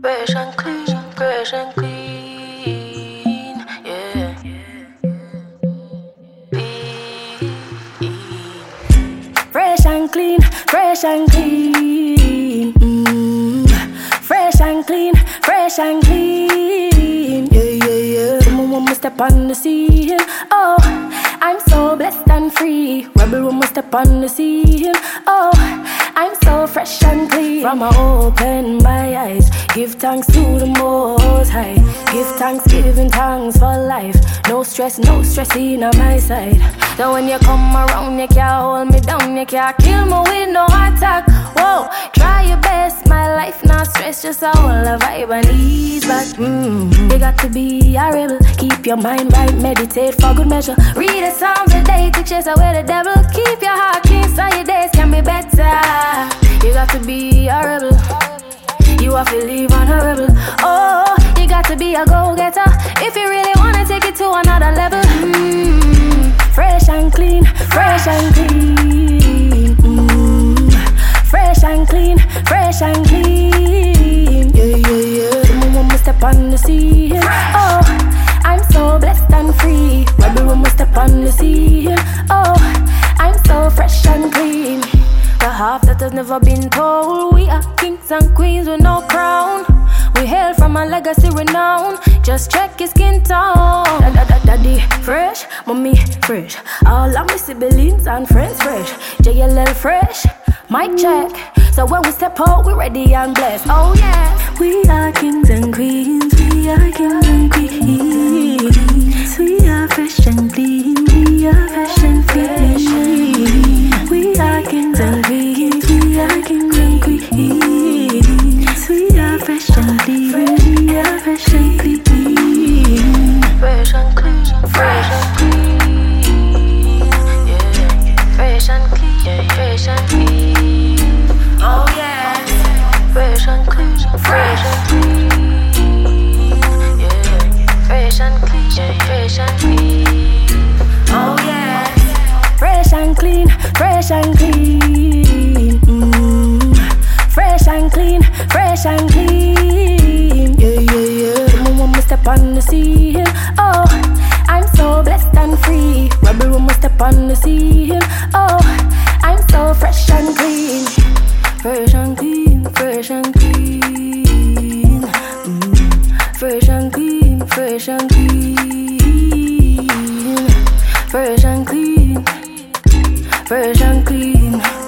Fresh and clean, fresh and clean, yeah. Fresh and clean, fresh and clean. Mm. Fresh and clean, fresh and clean. Yeah, yeah, yeah. Someone want me step on the scene. Oh, I'm so blessed and free. Rebel when we step on the scene. Oh, fresh and clean. From I open my eyes, give thanks to the Most High. Give thanks, giving thanks for life. No stress, no stress in on my side. So when you come around, you can't hold me down, you can't kill me with no attack. Whoa, try your best, my life not stress, just a whole vibe and ease back. Mm, you got to be a rebel, keep your mind right, meditate for good measure. Read the Psalms a day to chase away the devil. Keep your heart clean so your days can be better. You got to be a rebel. You have to live on a rebel. Oh, you got to be a go-getter if you really wanna take it to another level. Mm, fresh and clean, fresh and clean. Mm, fresh and clean, fresh and clean. Yeah, yeah, yeah. Want me step on the scene. Oh, I'm so blessed and free. Rebel when we step on the scene. Oh, never been told. We are kings and queens with no crown. We hail from a legacy renown. Just check his skin tone. Da, da, da, daddy fresh, mommy fresh. All of my siblings and friends fresh. JLL fresh, mic check. So when we step out, we're ready and blessed. Oh yeah, we are kings and queens. We are kings and queens. Clean. Fresh and clean, fresh and clean, yeah. Fresh and clean, fresh and clean. Oh yeah. Fresh and clean, fresh and clean, yeah. Fresh and clean, fresh and clean. Oh yeah. Fresh and clean, fresh and clean. seal. Oh, I'm so blessed and free. Rebel woman step on the seal. Oh, I'm so fresh and clean. Fresh and clean, fresh and clean. Mm. Fresh and clean, fresh and clean. Fresh and clean, fresh and clean.